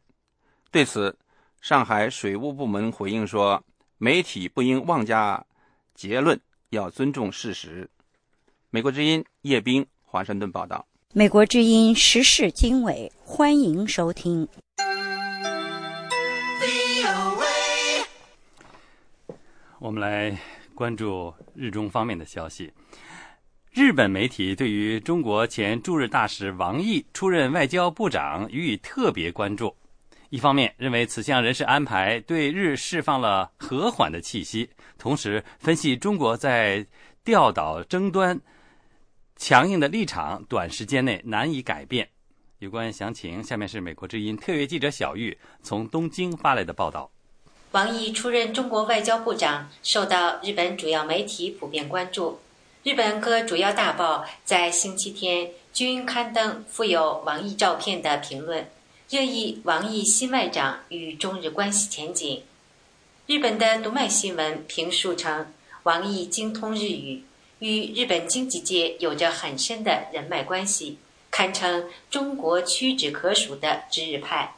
对此，上海水务部门回应说，媒体不应妄加。结论要尊重事实。美国之音叶冰华盛顿报道。美国之音时事经纬，欢迎收听。我们来关注日中方面的消息。日本媒体对于中国前驻日大使王毅出任外交部长予以特别关注。一方面认为此项人事安排对日释放了和缓的气息，同时分析中国在钓岛争端强硬的立场短时间内难以改变。有关详情，下面是美国之音特约记者小玉从东京发来的报道。王毅出任中国外交部长，受到日本主要媒体普遍关注。日本各主要大报在星期天均刊登附有王毅照片的评论。热议王毅新外长与中日关系前景。日本的读卖新闻评述称，王毅精通日语，与日本经济界有着很深的人脉关系，堪称中国屈指可数的知日派。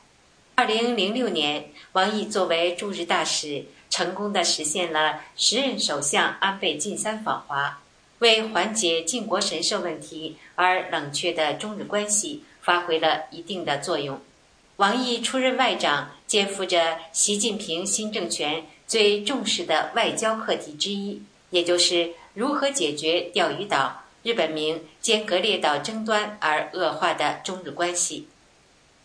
二零零六年，王毅作为驻日大使，成功的实现了时任首相安倍晋三访华，为缓解靖国神社问题而冷却的中日关系发挥了一定的作用。王毅出任外长，肩负着习近平新政权最重视的外交课题之一，也就是如何解决钓鱼岛、日本名尖阁列岛争端而恶化的中日关系。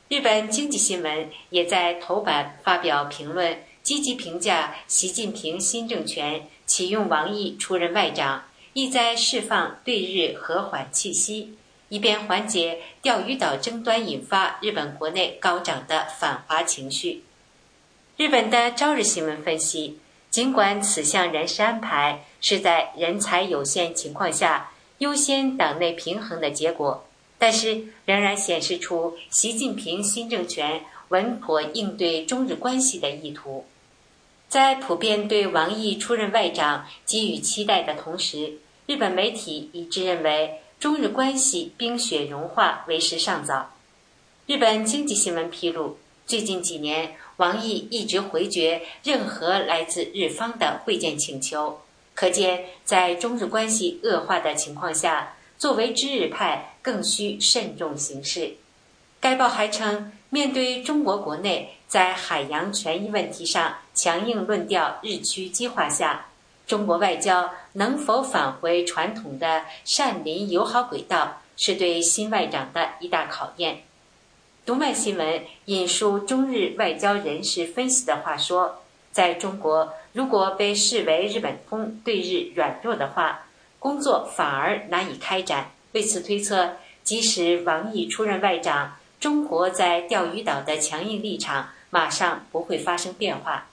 日本经济新闻也在头版发表评论，积极评价习近平新政权启用王毅出任外长，意在释放对日和缓气息。以便缓解钓鱼岛争端引发日本国内高涨的反华情绪。日本的朝日新闻分析，尽管此项人事安排是在人才有限情况下优先党内平衡的结果，但是仍然显示出习近平新政权稳妥应对中日关系的意图。在普遍对王毅出任外长给予期待的同时，日本媒体一致认为。中日关系冰雪融化为时尚早。日本经济新闻披露，最近几年，王毅一直回绝任何来自日方的会见请求，可见在中日关系恶化的情况下，作为知日派更需慎重行事。该报还称，面对中国国内在海洋权益问题上强硬论调日趋激化下。中国外交能否返回传统的善邻友好轨道，是对新外长的一大考验。读卖新闻引述中日外交人士分析的话说，在中国，如果被视为日本通对日软弱的话，工作反而难以开展。为此推测，即使王毅出任外长，中国在钓鱼岛的强硬立场马上不会发生变化。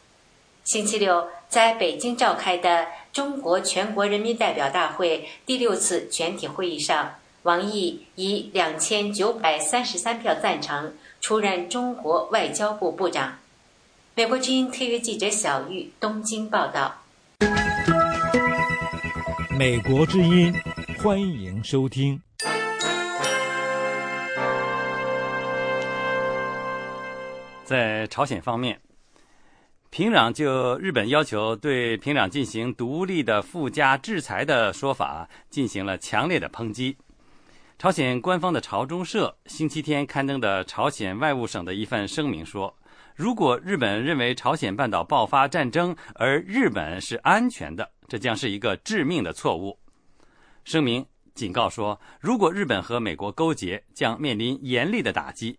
星期六，在北京召开的中国全国人民代表大会第六次全体会议上，王毅以两千九百三十三票赞成出任中国外交部部长。美国之音特约记者小玉东京报道。美国之音，欢迎收听。在朝鲜方面。平壤就日本要求对平壤进行独立的附加制裁的说法进行了强烈的抨击。朝鲜官方的朝中社星期天刊登的朝鲜外务省的一份声明说：“如果日本认为朝鲜半岛爆发战争而日本是安全的，这将是一个致命的错误。”声明警告说，如果日本和美国勾结，将面临严厉的打击。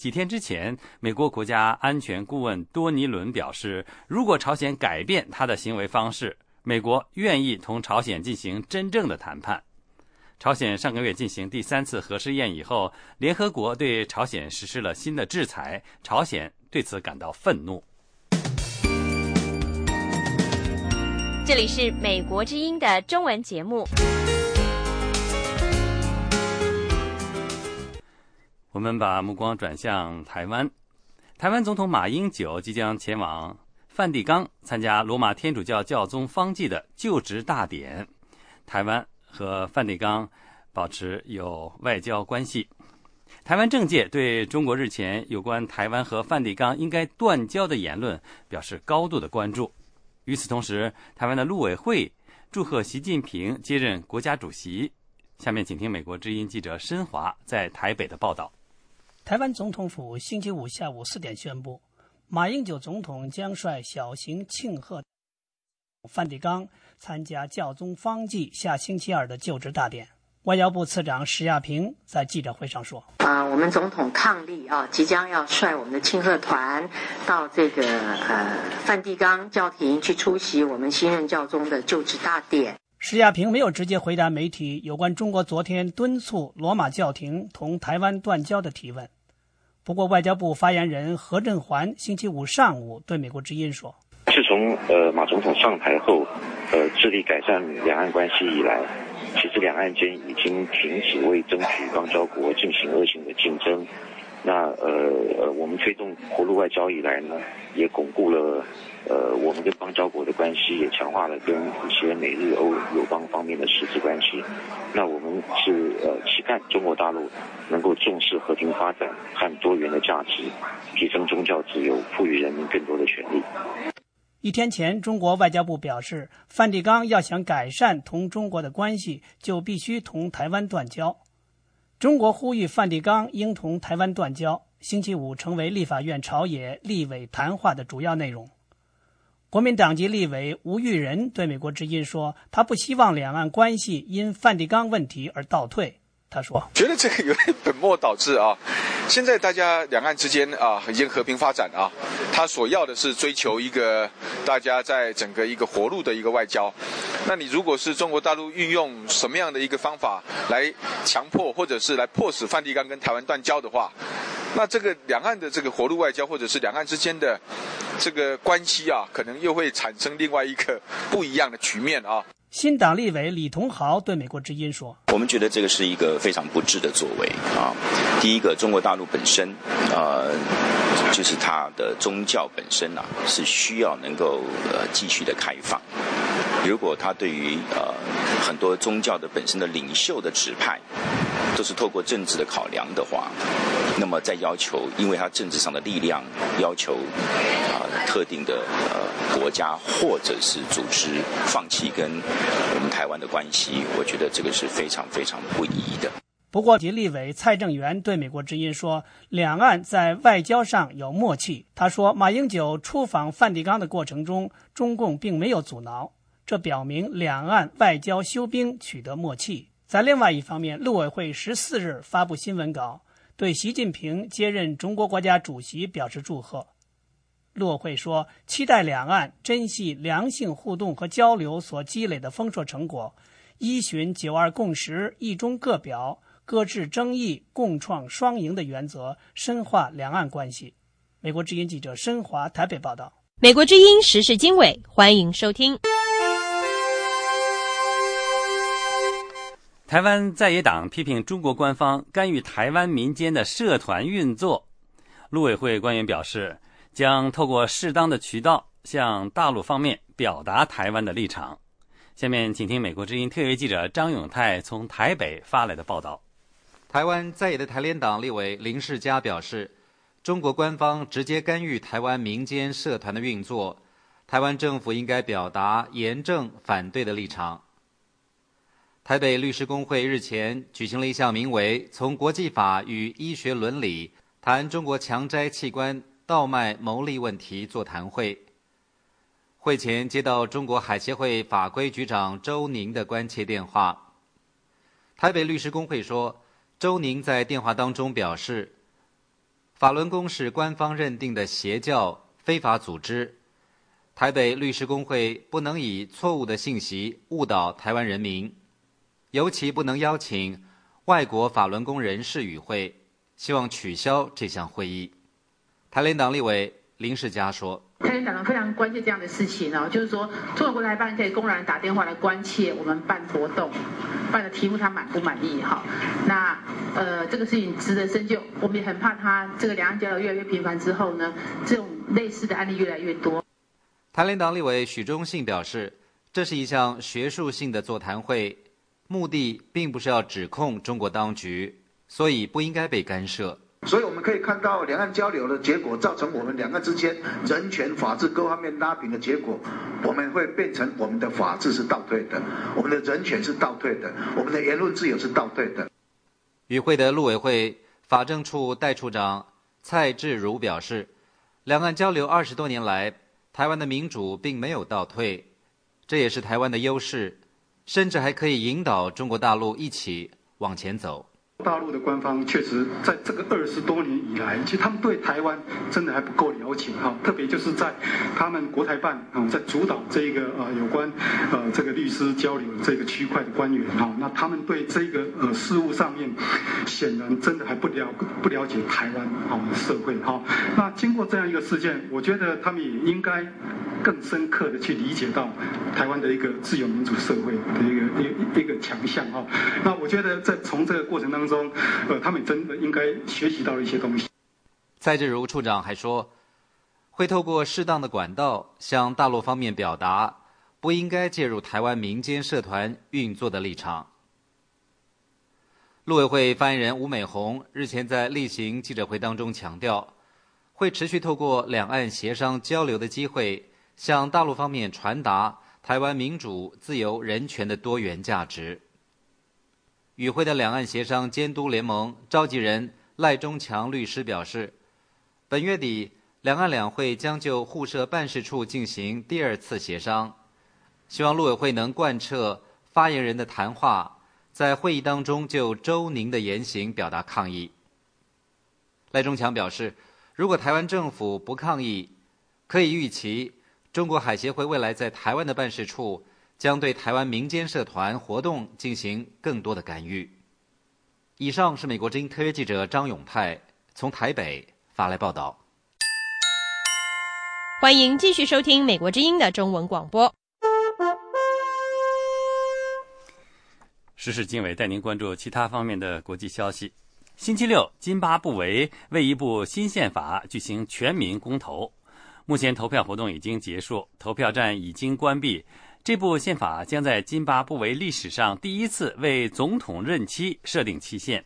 几天之前，美国国家安全顾问多尼伦表示，如果朝鲜改变他的行为方式，美国愿意同朝鲜进行真正的谈判。朝鲜上个月进行第三次核试验以后，联合国对朝鲜实施了新的制裁，朝鲜对此感到愤怒。这里是美国之音的中文节目。我们把目光转向台湾，台湾总统马英九即将前往梵蒂冈参加罗马天主教教宗方济的就职大典。台湾和梵蒂冈保持有外交关系。台湾政界对中国日前有关台湾和梵蒂冈应该断交的言论表示高度的关注。与此同时，台湾的陆委会祝贺习近平接任国家主席。下面请听美国之音记者申华在台北的报道。台湾总统府星期五下午四点宣布，马英九总统将率小型庆贺梵蒂冈参加教宗方济下星期二的就职大典。外交部次长石亚平在记者会上说：“啊，我们总统伉俪啊，即将要率我们的庆贺团到这个呃梵蒂冈教廷去出席我们新任教宗的就职大典。”石亚平没有直接回答媒体有关中国昨天敦促罗马教廷同台湾断交的提问。不过，外交部发言人何振环星期五上午对美国之音说：“自从呃马总统上台后，呃致力改善两岸关系以来，其实两岸间已经停止为争取邦交国进行恶性的竞争。那呃呃，我们推动活路外交以来呢，也巩固了呃我们跟邦交国的关系，也强化了跟一些美日欧友邦方面的实质关系。那我们是呃期盼中国大陆能够重视和平发展和多元的价值，提升宗教自由，赋予人民更多的权利。一天前，中国外交部表示，梵蒂冈要想改善同中国的关系，就必须同台湾断交。中国呼吁梵蒂冈应同台湾断交。星期五成为立法院朝野立委谈话的主要内容。国民党籍立委吴玉仁对美国之音说：“他不希望两岸关系因梵蒂冈问题而倒退。”他说：“觉得这个有点本末倒置啊！现在大家两岸之间啊已经和平发展啊，他所要的是追求一个大家在整个一个活路的一个外交。那你如果是中国大陆运用什么样的一个方法来强迫或者是来迫使梵蒂冈跟台湾断交的话，那这个两岸的这个活路外交或者是两岸之间的这个关系啊，可能又会产生另外一个不一样的局面啊。”新党立委李同豪对美国之音说：“我们觉得这个是一个非常不智的作为啊！第一个，中国大陆本身啊，就是它的宗教本身啊，是需要能够呃继续的开放。如果他对于呃很多宗教的本身的领袖的指派，都是透过政治的考量的话，那么在要求，因为他政治上的力量要求啊特定的呃国家或者是组织放弃跟我们台湾的关系，我觉得这个是非常非常不宜的。不过，吉立委蔡正元对美国之音说，两岸在外交上有默契。他说，马英九出访梵蒂冈的过程中，中共并没有阻挠。这表明两岸外交休兵取得默契。在另外一方面，陆委会十四日发布新闻稿，对习近平接任中国国家主席表示祝贺。陆委会说，期待两岸珍惜良性互动和交流所积累的丰硕成果，依循“九二共识”“一中各表”“搁置争议、共创双赢”的原则，深化两岸关系。美国之音记者申华台北报道。美国之音时事经纬，欢迎收听。台湾在野党批评中国官方干预台湾民间的社团运作。陆委会官员表示，将透过适当的渠道向大陆方面表达台湾的立场。下面请听美国之音特约记者张永泰从台北发来的报道。台湾在野的台联党立委林世嘉表示，中国官方直接干预台湾民间社团的运作，台湾政府应该表达严正反对的立场。台北律师公会日前举行了一项名为“从国际法与医学伦理谈中国强摘器官倒卖牟利问题”座谈会。会前接到中国海协会法规局长周宁的关切电话，台北律师公会说，周宁在电话当中表示，法轮功是官方认定的邪教非法组织，台北律师公会不能以错误的信息误导台湾人民，尤其不能邀请外国法轮功人士与会，希望取消这项会议。台联党立委林世嘉说。台联党非常关切这样的事情哦，就是说中国国台办可以公然打电话来关切我们办活动，办的题目他满不满意哈？那呃这个事情值得深究，我们也很怕他这个两岸交流越来越频繁之后呢，这种类似的案例越来越多。台联党立委许忠信表示，这是一项学术性的座谈会，目的并不是要指控中国当局，所以不应该被干涉。所以我们可以看到，两岸交流的结果造成我们两岸之间人权、法治各方面拉平的结果，我们会变成我们的法治是倒退的，我们的人权是倒退的，我们的言论自由是倒退的。与会的陆委会法政处代处长蔡志如表示，两岸交流二十多年来，台湾的民主并没有倒退，这也是台湾的优势，甚至还可以引导中国大陆一起往前走。大陆的官方确实在这个二十多年以来，其实他们对台湾真的还不够了解哈。特别就是在他们国台办啊，在主导这一个呃有关呃这个律师交流这个区块的官员哈，那他们对这个呃事务上面，显然真的还不了不了解台湾啊社会哈。那经过这样一个事件，我觉得他们也应该更深刻的去理解到台湾的一个自由民主社会的一个一一个强项哈。那我觉得在从这个过程当中。中，呃，他们真的应该学习到了一些东西。蔡志如处长还说，会透过适当的管道向大陆方面表达不应该介入台湾民间社团运作的立场。陆委会发言人吴美红日前在例行记者会当中强调，会持续透过两岸协商交流的机会，向大陆方面传达台湾民主、自由、人权的多元价值。与会的两岸协商监督联盟召集人赖中强律师表示，本月底两岸两会将就互设办事处进行第二次协商，希望陆委会能贯彻发言人的谈话，在会议当中就周宁的言行表达抗议。赖中强表示，如果台湾政府不抗议，可以预期中国海协会未来在台湾的办事处。将对台湾民间社团活动进行更多的干预。以上是美国之音特约记者张永泰从台北发来报道。欢迎继续收听美国之音的中文广播。时事经纬带您关注其他方面的国际消息。星期六，津巴布韦为一部新宪法举行全民公投，目前投票活动已经结束，投票站已经关闭。这部宪法将在津巴布韦历史上第一次为总统任期设定期限。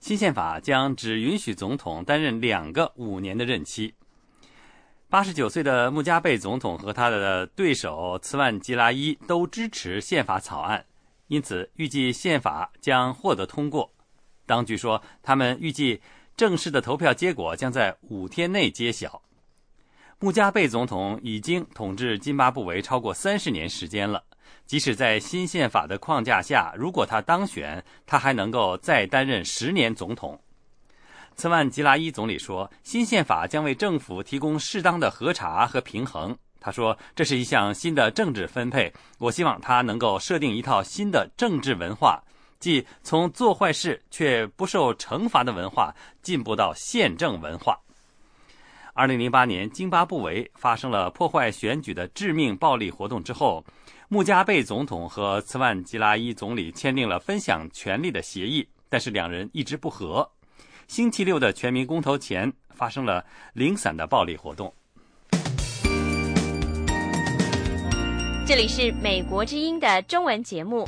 新宪法将只允许总统担任两个五年的任期。八十九岁的穆加贝总统和他的对手茨万吉拉伊都支持宪法草案，因此预计宪法将获得通过。当局说，他们预计正式的投票结果将在五天内揭晓。穆加贝总统已经统治津巴布韦超过三十年时间了。即使在新宪法的框架下，如果他当选，他还能够再担任十年总统。茨万吉拉伊总理说：“新宪法将为政府提供适当的核查和平衡。”他说：“这是一项新的政治分配。我希望他能够设定一套新的政治文化，即从做坏事却不受惩罚的文化进步到宪政文化。”二零零八年，津巴布韦发生了破坏选举的致命暴力活动之后，穆加贝总统和茨万吉拉伊总理签订了分享权力的协议，但是两人一直不和。星期六的全民公投前，发生了零散的暴力活动。这里是美国之音的中文节目。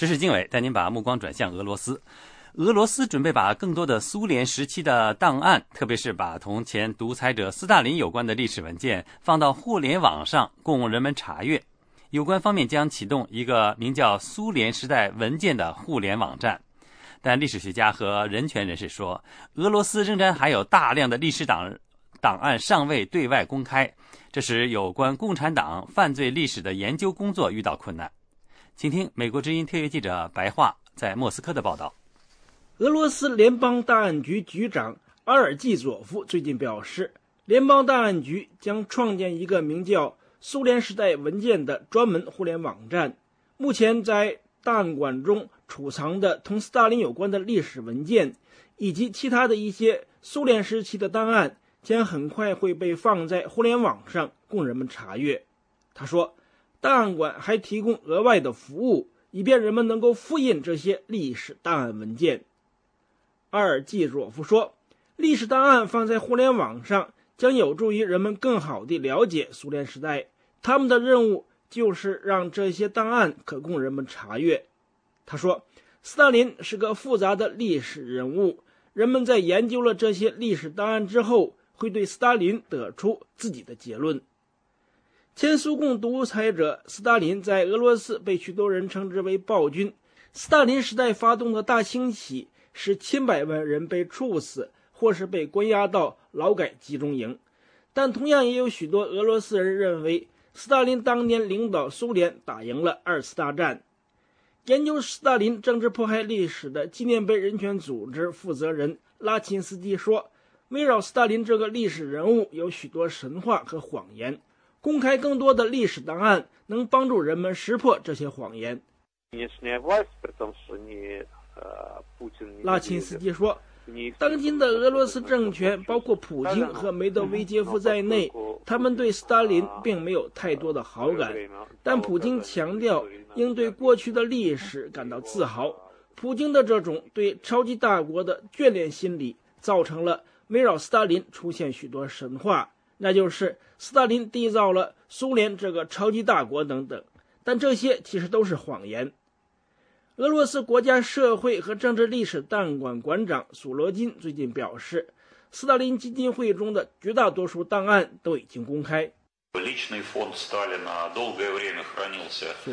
时事经纬带您把目光转向俄罗斯。俄罗斯准备把更多的苏联时期的档案，特别是把同前独裁者斯大林有关的历史文件放到互联网上供人们查阅。有关方面将启动一个名叫“苏联时代文件”的互联网站。但历史学家和人权人士说，俄罗斯仍然还有大量的历史档档案尚未对外公开，这使有关共产党犯罪历史的研究工作遇到困难。请听美国之音特约记者白桦在莫斯科的报道。俄罗斯联邦档案局局长阿尔季佐夫最近表示，联邦档案局将创建一个名叫“苏联时代文件”的专门互联网站。目前在档案馆中储藏的同斯大林有关的历史文件，以及其他的一些苏联时期的档案，将很快会被放在互联网上供人们查阅。他说，档案馆还提供额外的服务，以便人们能够复印这些历史档案文件。阿尔季佐夫说，历史档案放在互联网上将有助于人们更好地了解苏联时代。他们的任务。就是让这些档案可供人们查阅。他说：“斯大林是个复杂的历史人物，人们在研究了这些历史档案之后，会对斯大林得出自己的结论。”前苏共独裁者斯大林在俄罗斯被许多人称之为暴君。斯大林时代发动的大清洗使千百万人被处死，或是被关押到劳改集中营。但同样也有许多俄罗斯人认为。斯大林当年领导苏联打赢了二次大战。研究斯大林政治迫害历史的纪念碑人权组织负责人拉钦斯基说：“围绕斯大林这个历史人物有许多神话和谎言。公开更多的历史档案能帮助人们识破这些谎言。”拉钦斯基说。当今的俄罗斯政权，包括普京和梅德韦杰夫在内，他们对斯大林并没有太多的好感。但普京强调应对过去的历史感到自豪。普京的这种对超级大国的眷恋心理，造成了围绕斯大林出现许多神话，那就是斯大林缔造了苏联这个超级大国等等。但这些其实都是谎言。俄罗斯国家社会和政治历史档案馆馆长索罗金最近表示，斯大林基金会中的绝大多数档案都已经公开。索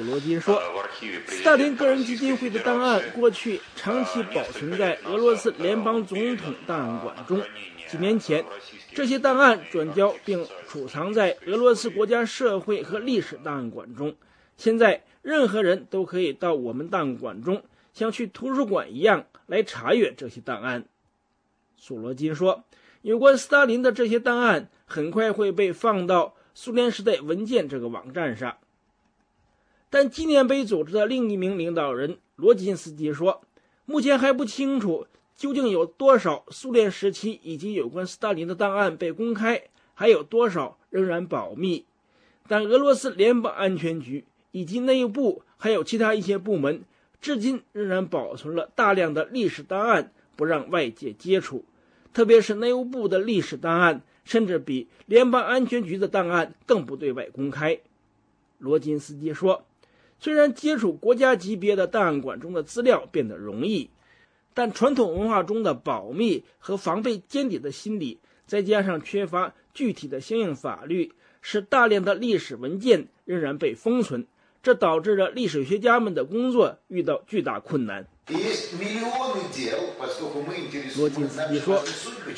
罗金说，斯大林个人基金会的档案过去长期保存在俄罗斯联邦总统档案馆中。几年前，这些档案转交并储藏在俄罗斯国家社会和历史档案馆中。现在。任何人都可以到我们档案馆中，像去图书馆一样来查阅这些档案。索罗金说：“有关斯大林的这些档案很快会被放到苏联时代文件这个网站上。”但纪念碑组织的另一名领导人罗金斯基说：“目前还不清楚究竟有多少苏联时期以及有关斯大林的档案被公开，还有多少仍然保密。但俄罗斯联邦安全局。”以及内部还有其他一些部门，至今仍然保存了大量的历史档案，不让外界接触。特别是内务部的历史档案，甚至比联邦安全局的档案更不对外公开。罗金斯基说：“虽然接触国家级别的档案馆中的资料变得容易，但传统文化中的保密和防备间谍的心理，再加上缺乏具体的相应法律，使大量的历史文件仍然被封存。”这导致了历史学家们的工作遇到巨大困难。罗金斯基说：“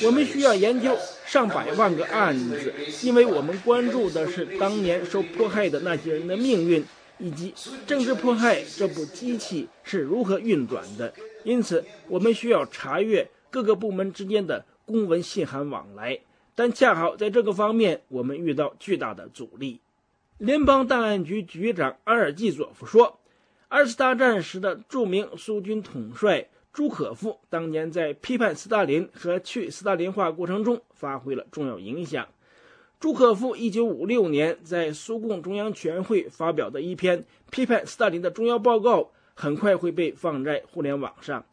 我们需要研究上百万个案子，因为我们关注的是当年受迫害的那些人的命运，以及政治迫害这部机器是如何运转的。因此，我们需要查阅各个部门之间的公文信函往来。但恰好在这个方面，我们遇到巨大的阻力。”联邦档案局局长阿尔季佐夫说：“二次大战时的著名苏军统帅朱可夫当年在批判斯大林和去斯大林化过程中发挥了重要影响。朱可夫1956年在苏共中央全会发表的一篇批判斯大林的重要报告，很快会被放在互联网上。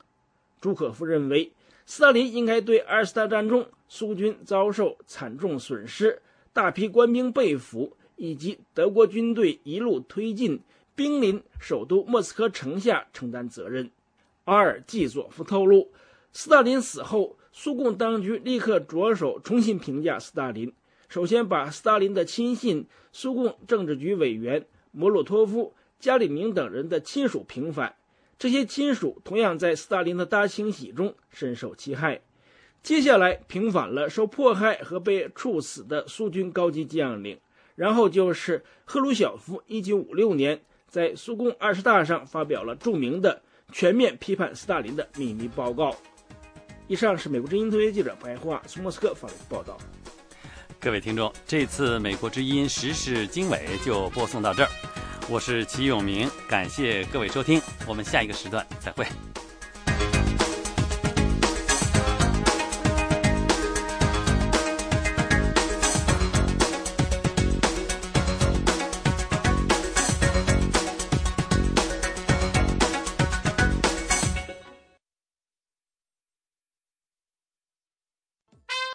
朱可夫认为，斯大林应该对二次大战中苏军遭受惨重损失、大批官兵被俘。”以及德国军队一路推进，兵临首都莫斯科城下承担责任。阿尔季佐夫透露，斯大林死后，苏共当局立刻着手重新评价斯大林。首先，把斯大林的亲信、苏共政治局委员莫洛托夫、加里宁等人的亲属平反。这些亲属同样在斯大林的大清洗中深受其害。接下来平反了受迫害和被处死的苏军高级将领，然后就是赫鲁晓夫。一九五六年在苏共二十大上发表了著名的全面批判斯大林的秘密报告。以上是美国之音特约记者白桦从莫斯科发来的报道。各位听众，这次美国之音时事经纬就播送到这儿。我是齐永明，感谢各位收听，我们下一个时段再会。